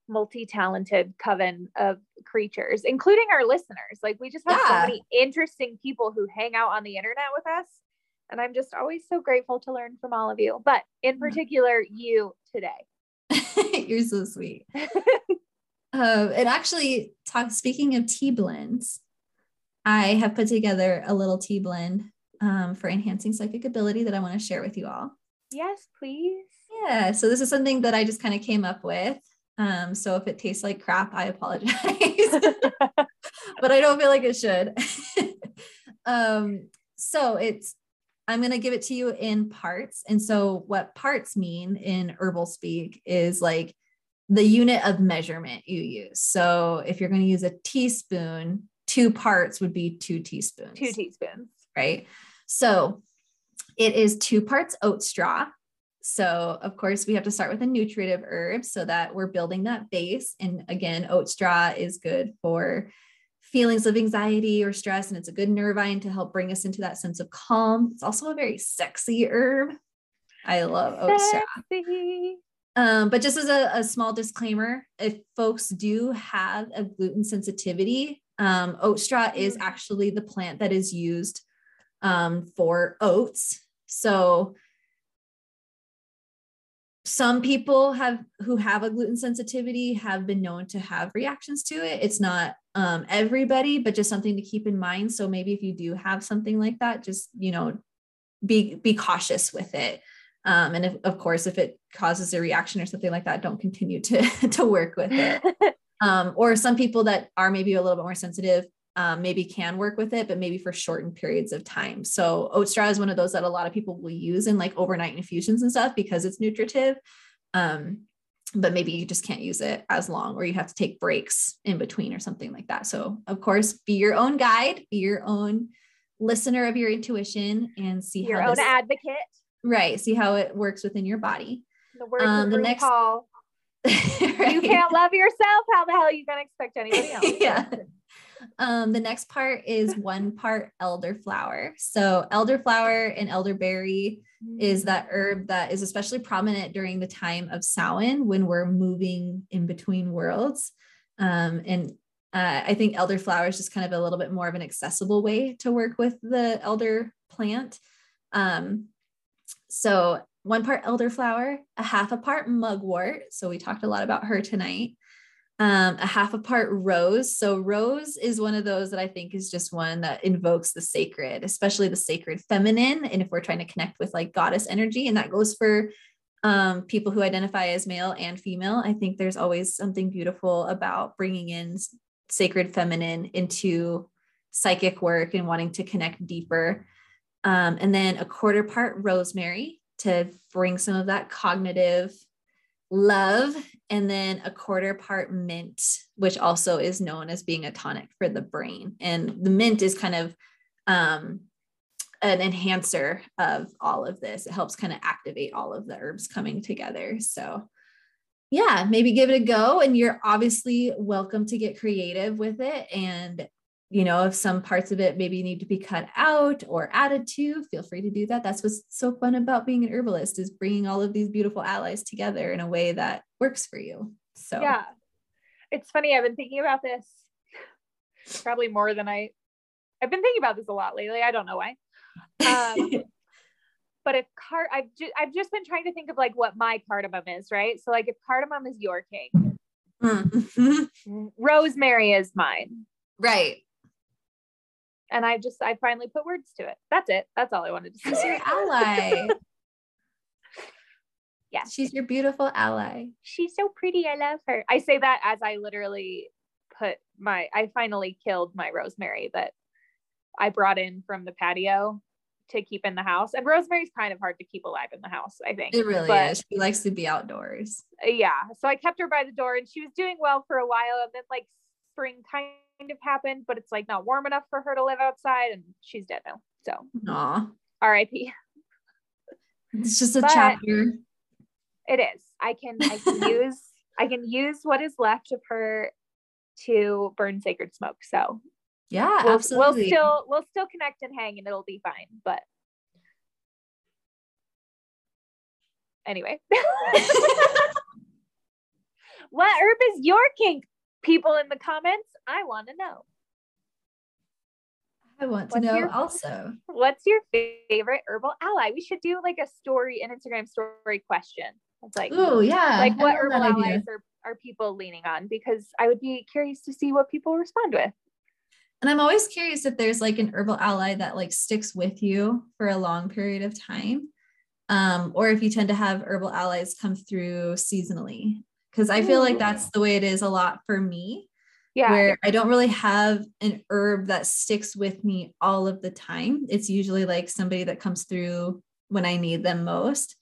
multi-talented coven of creatures including our listeners. Like we just have yeah. so many interesting people who hang out on the internet with us and I'm just always so grateful to learn from all of you, but in particular, you today. [LAUGHS] [LAUGHS] You're so sweet. um, and actually, talk speaking of tea blends, I have put together a little tea blend um, for enhancing psychic ability that I want to share with you all. Yes, please. Yeah. So this is something that I just kind of came up with. Um, so if it tastes like crap, I apologize, [LAUGHS] but I don't feel like it should. um, so it's I'm going to give it to you in parts. And so, what parts mean in herbal speak is like the unit of measurement you use. So, if you're going to use a teaspoon, two parts would be two teaspoons. Two teaspoons. Right. So, it is two parts oat straw. So, of course, we have to start with a nutritive herb so that we're building that base. And again, oat straw is good for feelings of anxiety or stress, and it's a good nervine to help bring us into that sense of calm. It's also a very sexy herb. I love oat straw. Um, but just as a, a, small disclaimer, if folks do have a gluten sensitivity, um, oat straw is mm. actually the plant that is used um, for oats. So some people have who have a gluten sensitivity have been known to have reactions to it. It's not um, everybody, but just something to keep in mind. So maybe if you do have something like that, just you know, be be cautious with it. Um, and if, of course, if it causes a reaction or something like that, don't continue to [LAUGHS] to work with it. [LAUGHS] Um, or some people that are maybe a little bit more sensitive um, maybe can work with it, but maybe for shortened periods of time. So oat straw is one of those that a lot of people will use in like overnight infusions and stuff because it's nutritive. Um, but maybe you just can't use it as long or you have to take breaks in between or something like that. So, of course, be your own guide, be your own listener of your intuition and see how your how own this, advocate. Right. See how it works within your body. The words um, the next call. [LAUGHS] right? You can't love yourself. How the hell are you going to expect anybody [LAUGHS] else? yeah. Um, the next part is one part elderflower. So elderflower and elderberry is that herb that is especially prominent during the time of Samhain when we're moving in between worlds. Um, and uh, I think elderflower is just kind of a little bit more of an accessible way to work with the elder plant. Um, so one part elderflower, a half a part mugwort. So we talked a lot about her tonight. Um, a half a part rose. So rose is one of those that I think is just one that invokes the sacred, especially the sacred feminine. And if we're trying to connect with like goddess energy, and that goes for um, people who identify as male and female, I think there's always something beautiful about bringing in sacred feminine into psychic work and wanting to connect deeper. Um, and then a quarter part rosemary to bring some of that cognitive love. And then a quarter part mint, which also is known as being a tonic for the brain. And the mint is kind of um, an enhancer of all of this. It helps kind of activate all of the herbs coming together. So, yeah, maybe give it a go. And you're obviously welcome to get creative with it and you know, if some parts of it maybe need to be cut out or added to, feel free to do that. That's what's so fun about being an herbalist is bringing all of these beautiful allies together in a way that works for you. So yeah, it's funny. I've been thinking about this probably more than I. I've been thinking about this a lot lately. I don't know why. Um, [LAUGHS] but if card, I've just I've just been trying to think of like what my cardamom is, right? So like if cardamom is your king, mm-hmm. [LAUGHS] rosemary is mine. Right and I just I finally put words to it. That's it. That's all I wanted to say. She's your ally. [LAUGHS] yeah. She's your beautiful ally. She's so pretty. I love her. I say that as I literally put my I finally killed my rosemary that I brought in from the patio to keep in the house. And rosemary's kind of hard to keep alive in the house, I think. It really but, is. She likes to be outdoors. Yeah. So I kept her by the door and she was doing well for a while. And then like spring kind of happened, but it's like not warm enough for her to live outside, and she's dead now. So, Aww. R.I.P. It's just a but chapter. It is. I can I can [LAUGHS] use I can use what is left of her to burn sacred smoke. So yeah, we'll, absolutely. We'll still we'll still connect and hang, and it'll be fine. But anyway. [LAUGHS] [LAUGHS] what herb is your kink? People in the comments, I want to know. I want to what's know your, also. [LAUGHS] What's your favorite herbal ally? We should do like a story, an Instagram story question. It's like, oh yeah, like what herbal allies are, are people leaning on? Because I would be curious to see what people respond with. And I'm always curious if there's like an herbal ally that like sticks with you for a long period of time. Um, or if you tend to have herbal allies come through seasonally because I feel like that's the way it is a lot for me. Yeah. Where I don't really have an herb that sticks with me all of the time. It's usually like somebody that comes through when I need them most.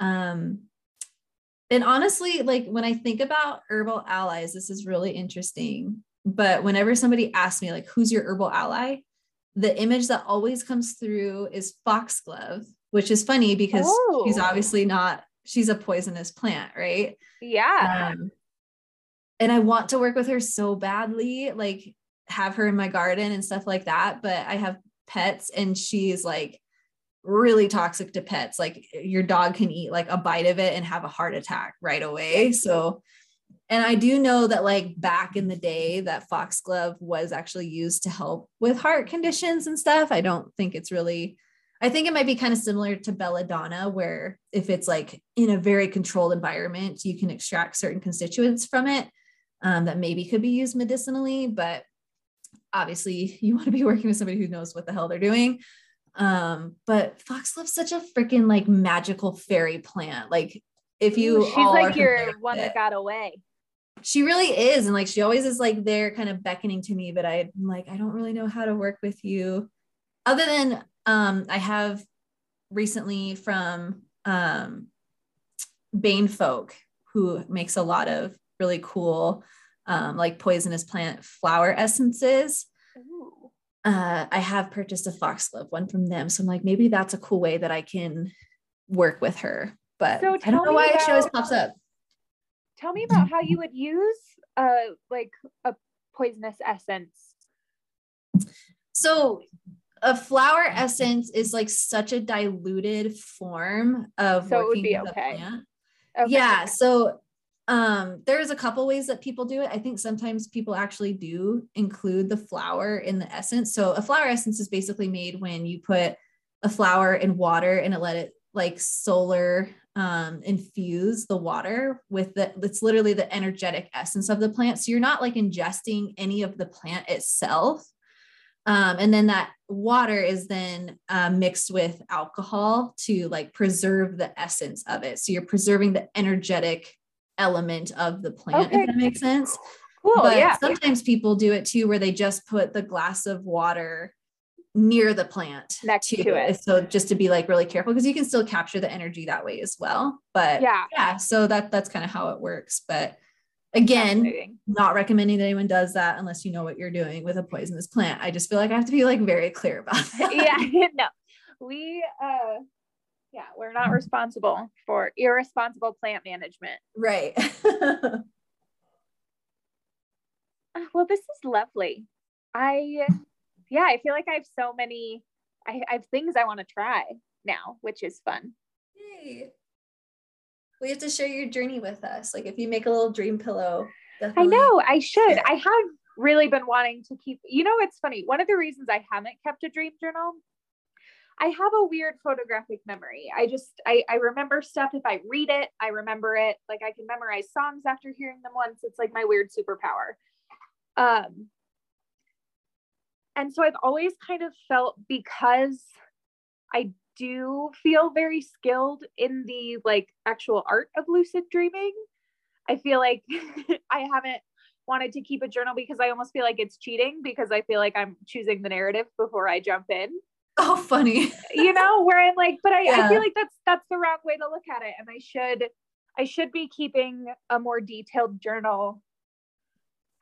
Um, and honestly, like when I think about herbal allies, this is really interesting. But whenever somebody asks me, like, who's your herbal ally? The image that always comes through is foxglove, which is funny because oh. she's obviously not she's a poisonous plant, right? Yeah. Um, and I want to work with her so badly, like have her in my garden and stuff like that. But I have pets and she's like really toxic to pets. Like your dog can eat like a bite of it and have a heart attack right away. So, and I do know that like back in the day that foxglove was actually used to help with heart conditions and stuff. I don't think it's really I think it might be kind of similar to belladonna, where if it's like in a very controlled environment, you can extract certain constituents from it um, that maybe could be used medicinally. But obviously, [LAUGHS] you want to be working with somebody who knows what the hell they're doing. Um, but foxglove's such a freaking like magical fairy plant. Like if you, she's like your one that got away. She really is, and like she always is like there, kind of beckoning to me. But I'm like, I don't really know how to work with you, other than um, I have recently from um, Bane Folk, who makes a lot of really cool, um, like poisonous plant flower essences. Uh, I have purchased a foxglove one from them. So I'm like, maybe that's a cool way that I can work with her. But so I don't know why about, she always pops up. Tell me about how you would use uh like a poisonous essence. So a flower essence is like such a diluted form of so it would be okay. okay. Yeah. So um there's a couple ways that people do it. I think sometimes people actually do include the flower in the essence. So a flower essence is basically made when you put a flower in water and it let it like solar um infuse the water with the it's literally the energetic essence of the plant so you're not like ingesting any of the plant itself um, and then that water is then uh, mixed with alcohol to like preserve the essence of it so you're preserving the energetic element of the plant Okay. if that makes sense Cool. but yeah. sometimes people do it too where they just put the glass of water near the plant Next too. to it. so just to be like really careful because you can still capture the energy that way as well but Yeah. yeah so that that's kind of how it works but again not recommending that anyone does that unless you know what you're doing with a poisonous plant i just feel like i have to be like very clear about [LAUGHS] that yeah. [LAUGHS] No. We uh yeah, we're not responsible for irresponsible plant management. right Uh, [LAUGHS] Well, this is lovely. I yeah, I feel like I have so many I, I have things I want to try now, which is fun. Yay. We have to share your journey with us like if you make a little dream pillow I know I should. I have really been wanting to keep, you know, it's funny. One of the reasons I haven't kept a dream journal, I have a weird photographic memory. I just, I, I remember stuff. If I read it, I remember it. Like I can memorize songs after hearing them once. It's like my weird superpower. Um, and so I've always kind of felt because I do feel very skilled in the like actual art of lucid dreaming. I feel like [LAUGHS] I haven't wanted to keep a journal because I almost feel like it's cheating because I feel like I'm choosing the narrative before I jump in. oh funny You know, where I'm like, but I, I feel like that's that's the wrong way to look at it. And I should I should be keeping a more detailed journal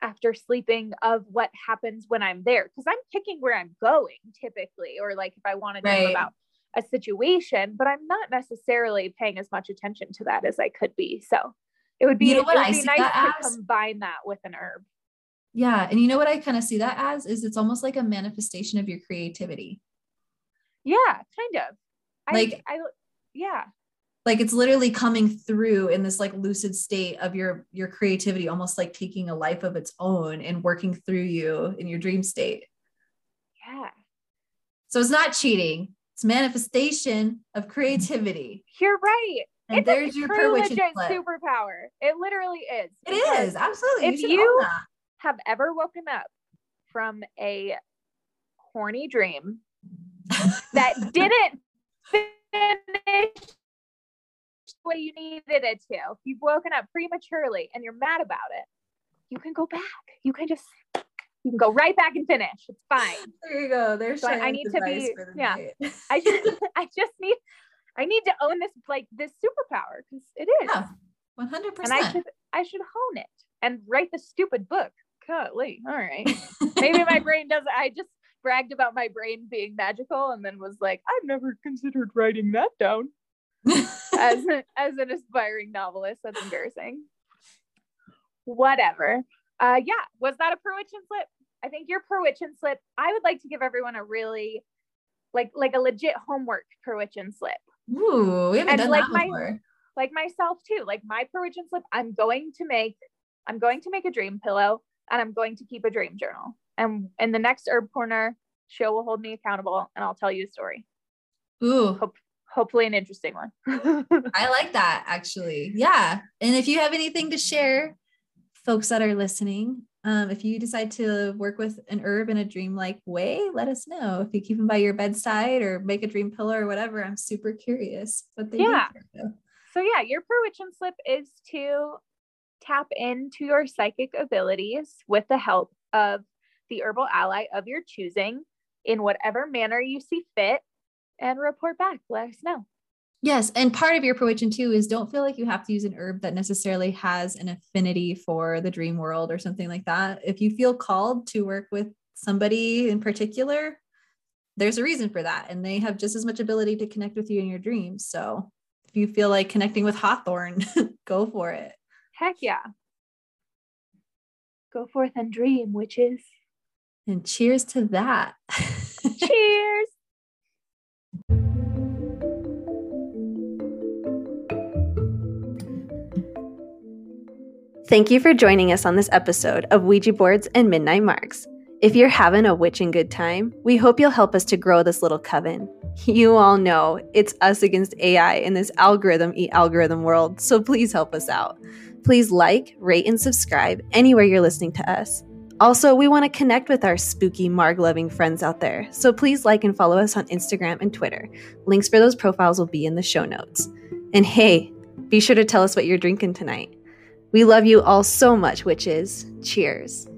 after sleeping of what happens when I'm there. Because I'm picking where I'm going typically, or like if I want to dream Right. about a situation, but I'm not necessarily paying as much attention to that as I could be. So it would be, You know what I see nice that to as? combine that with an herb. Yeah. And you know what I kind of see that as is it's almost like a manifestation of your creativity. Yeah, kind of. Like- I, I yeah, Like it's literally coming through in this like lucid state of your your creativity, almost like taking a life of its own and working through you in your dream state. yeah. So it's not cheating, it's manifestation of creativity. You're right. And it's there's your true per witch legit superpower. It literally is. It is absolutely. if should you- Have ever woken up from a horny dream [LAUGHS] that didn't finish the way you needed it to. If you've woken up prematurely and you're mad about it, you can go back. You can just you can go right back and finish. It's fine. [LAUGHS] There you go. There's So I- I need to be- yeah. [LAUGHS] I just I just need I need to own this like this superpower because it is. Yeah, One hundred and I should I should hone it and write the stupid book. Golly, all right. [LAUGHS] Maybe my brain does. I just bragged about my brain being magical and then was like, I've never considered writing that down as as an aspiring novelist. That's embarrassing. Whatever. Uh, yeah, was that a Perwitchin slip? I think your Perwitchin slip. I would like to give everyone a really like like a legit homework Perwitchin slip Ooh, we haven't And done like that my- before. like myself too like my origin slip i'm going to make i'm going to make a dream pillow and i'm going to keep a dream journal and in the next herb corner show will hold me accountable and i'll tell you a story Ooh, Hope, hopefully an interesting one [LAUGHS] I like that actually. Yeah. And if you have anything to share, folks that are listening, um, if you decide to work with an herb in a dreamlike way, let us know. If you keep them by your bedside or make a dream pillow or whatever, I'm super curious what they Yeah. do. so yeah your perwitchin slip is to tap into your psychic abilities with the help of the herbal ally of your choosing in whatever manner you see fit and report back let us know Yes. And part of your provision too is don't feel like you have to use an herb that necessarily has an affinity for the dream world or something like that. If you feel called to work with somebody in particular, there's a reason for that. And they have just as much ability to connect with you in your dreams. So if you feel like connecting with Hawthorn, [LAUGHS] go for it. heck yeah go forth and dream witches And cheers to that. Cheers. Thank you for joining us on this episode of Ouija Boards and Midnight Margs. If you're having a witching good time, we hope you'll help us to grow this little coven. You all know it's us against AI in this algorithm eat algorithm world, so please help us out. Please like, rate, and subscribe anywhere you're listening to us. Also, we want to connect with our spooky Marg loving friends out there, so please like and follow us on Instagram and Twitter. Links for those profiles will be in the show notes. And hey, be sure to tell us what you're drinking tonight. We love you all so much, witches. Cheers.